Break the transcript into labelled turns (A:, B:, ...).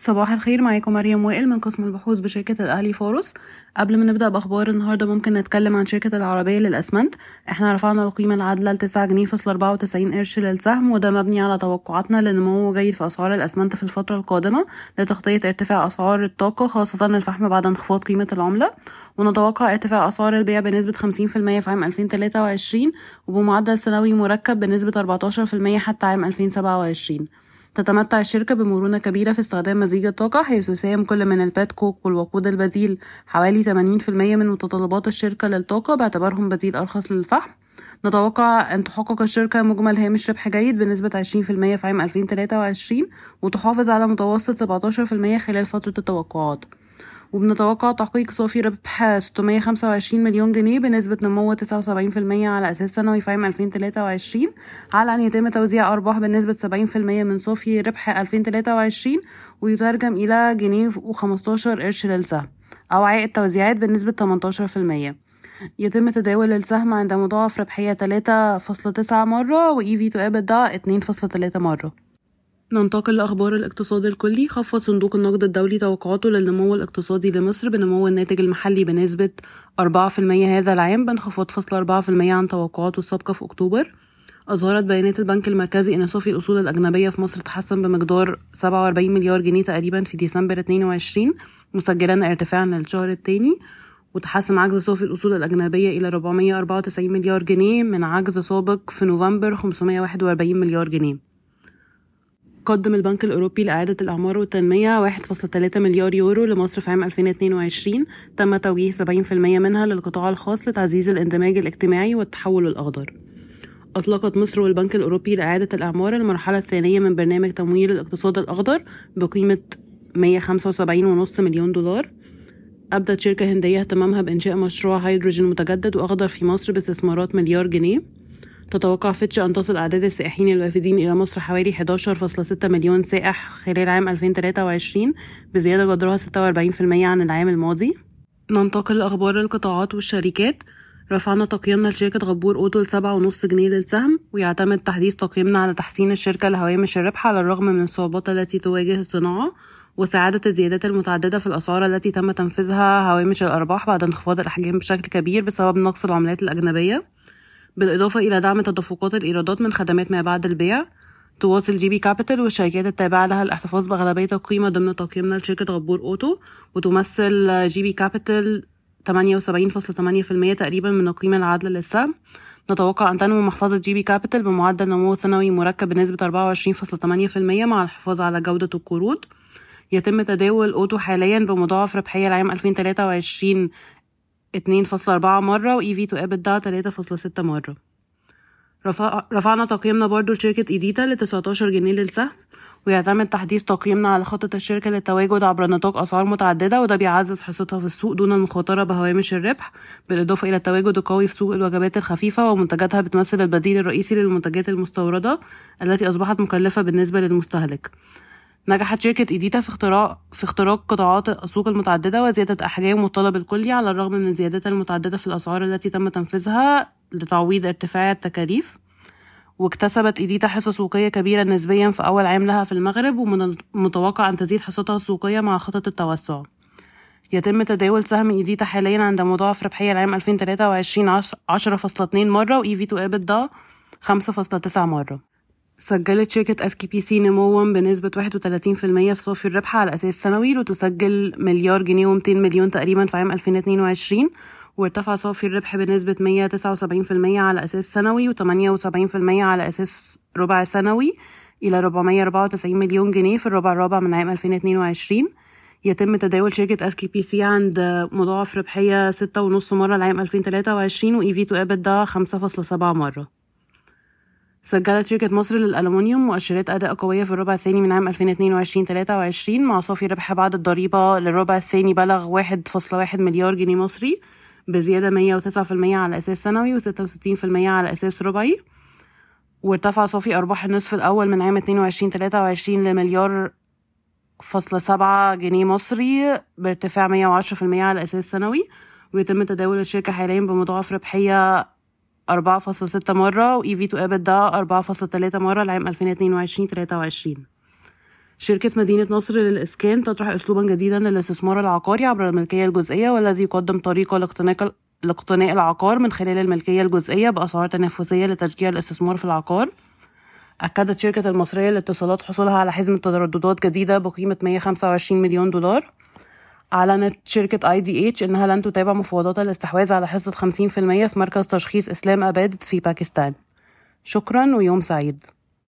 A: صباح الخير معاكم مريم وائل من قسم البحوث بشركة الأهلي فورس. قبل ما نبدأ بأخبار النهاردة ممكن نتكلم عن شركة العربية للأسمنت. إحنا رفعنا القيمة العادلة لتسعة جنيه فاصل أربعة وتسعين قرش للسهم وده مبني على توقعاتنا لنمو جيد في أسعار الأسمنت في الفترة القادمة لتغطية ارتفاع أسعار الطاقة خاصة الفحم بعد انخفاض قيمة العملة. ونتوقع ارتفاع أسعار البيع بنسبة خمسين في المية في عام ألفين تلاتة وعشرين وبمعدل سنوي مركب بنسبة أربعتاشر في المية حتى عام ألفين سبعة وعشرين. تتمتع الشركة بمرونة كبيرة في استخدام مزيج الطاقة حيث يساهم كل من البات كوك والوقود البديل. حوالي 80% من متطلبات الشركة للطاقة باعتبارهم بديل أرخص للفحم. نتوقع أن تحقق الشركة مجمل هامش ربح جيد بنسبة 20% في عام 2023 وتحافظ على متوسط 17% خلال فترة التوقعات. وبنتوقع تحقيق صافي ربح 625 مليون جنيه بنسبة نمو 79% على أساس سنوي في عام 2023 على أن يتم توزيع أرباح بنسبة 70% من صافي ربح 2023 ويترجم إلى جنيه و15 قرش للسهم أو عائد توزيعات بنسبة 18% يتم تداول السهم عند مضاعف ربحية 3.9 مرة و EV to EBITDA 2.3 مرة. ننتقل لأخبار الاقتصاد الكلي. خفض صندوق النقد الدولي توقعاته للنمو الاقتصادي لمصر بنمو الناتج المحلي بنسبة 4% هذا العام. بانخفاض فاصل 4% عن توقعاته السابقة في أكتوبر. أظهرت بيانات البنك المركزي أن صافي الأصول الأجنبية في مصر تحسن بمقدار 47 مليار جنيه تقريبا في ديسمبر 22 مسجلا ارتفاعا للشهر الثاني وتحسن عجز صافي الأصول الأجنبية إلى 494 مليار جنيه من عجز سابق في نوفمبر 541 مليار جنيه. قدم البنك الأوروبي لإعادة الأعمار والتنمية 1.3 مليار يورو لمصر في عام 2022 تم توجيه 70% منها للقطاع الخاص لتعزيز الاندماج الاجتماعي والتحول الأخضر. أطلقت مصر والبنك الأوروبي لإعادة الأعمار المرحلة الثانية من برنامج تمويل الاقتصاد الأخضر بقيمة 175.5 مليون دولار. أبدت شركة هندية اهتمامها بإنشاء مشروع هيدروجين متجدد وأخضر في مصر باستثمارات مليار جنيه. تتوقع فيتش أن تصل أعداد السائحين الوافدين إلى مصر حوالي 11.6 مليون سائح خلال عام 2023 بزيادة قدرها 46% عن العام الماضي؟ ننتقل لأخبار القطاعات والشركات. رفعنا تقييمنا لشركة غبور Auto لسبعة ونص جنيه للسهم ويعتمد تحديث تقييمنا على تحسين الشركة لهوامش الربح على الرغم من الصعوبات التي تواجه الصناعة وساعدت الزيادات المتعددة في الأسعار التي تم تنفيذها هوامش الأرباح بعد انخفاض الأحجام بشكل كبير بسبب نقص العملات الأجنبية. بالإضافة إلى دعم تدفقات الإيرادات من خدمات ما بعد البيع تواصل GB Capital والشركات التابعة لها الاحتفاظ بأغلبية القيمة ضمن تقييمنا لشركة غبور Auto وتمثل GB Capital 78.8% تقريبا من القيمة العادلة للسهم. نتوقع أن تنمو محفظة GB Capital بمعدل نمو سنوي مركب بنسبة 24.8% مع الحفاظ على جودة القروض. يتم تداول Auto حاليا بمضاعف ربحية العام 2023 2.4 مرة و EV to EBITDA 3.6 مرة. رفع رفعنا تقييمنا برضو لشركة إيديتا ل 19 جنيه للسهم ويعتمد تحديث تقييمنا على خطة الشركة للتواجد عبر نطاق أسعار متعددة وده بيعزز حصتها في السوق دون المخاطرة بهوامش الربح بالإضافة إلى التواجد القوي في سوق الوجبات الخفيفة ومنتجاتها بتمثل البديل الرئيسي للمنتجات المستوردة التي أصبحت مكلفة بالنسبة للمستهلك. نجحت شركة إيديتا في اختراق في اختراق قطاعات السوق المتعددة وزيادة أحجام والطلب الكلي على الرغم من الزيادات المتعددة في الأسعار التي تم تنفيذها لتعويض ارتفاع التكاليف. واكتسبت إيديتا حصة سوقية كبيرة نسبيا في أول عام لها في المغرب ومن المتوقع أن تزيد حصتها السوقية مع خطط التوسع. يتم تداول سهم إيديتا حاليا عند مضاعف ربحية العام 2023 10.2 مرة و EV to EBITDA 5.9 مرة. سجلت شركة SKPC نموا بنسبة 31% في صافي الربح على أساس سنوي وتسجل مليار جنيه و200 مليون تقريبا في عام 2022 وارتفع صافي الربح بنسبة 179% على أساس سنوي و78% على أساس ربع سنوي إلى 494 مليون جنيه في الربع الرابع من عام 2022 يتم تداول شركة SKPC عند مضاعف ربحية 6.5 مرة لعام 2023 و EV to EBITDA 5.7 مرة. سجلت شركة مصر للألمنيوم مؤشرات أداء قوية في الربع الثاني من عام 2022-23 مع صافي ربح بعد الضريبة للربع الثاني بلغ 1.1 مليار جنيه مصري بزيادة 109% على أساس سنوي و66% على أساس ربعي. وارتفع صافي أرباح النصف الأول من عام 22-23 لمليار فاصلة سبعة جنيه مصري بارتفاع 110% على أساس سنوي. ويتم تداول الشركة حاليا بمضاعف ربحية 4.6 مرة و EV to EBITDA 4.3 مرة لعام 2022 23 شركة مدينة نصر للإسكان تطرح أسلوبا جديدا للاستثمار العقاري عبر الملكية الجزئية والذي يقدم طريقة لاقتناء العقار من خلال الملكية الجزئية بأسعار تنافسية لتشجيع الاستثمار في العقار. أكدت شركة المصرية للاتصالات حصولها على حزمة ترددات جديدة بقيمة 125 مليون دولار. أعلنت شركة اي دي اتش إنها لن تتابع مفاوضات الاستحواذ على حصة 50% في مركز تشخيص إسلام أباد في باكستان. شكرا ويوم سعيد.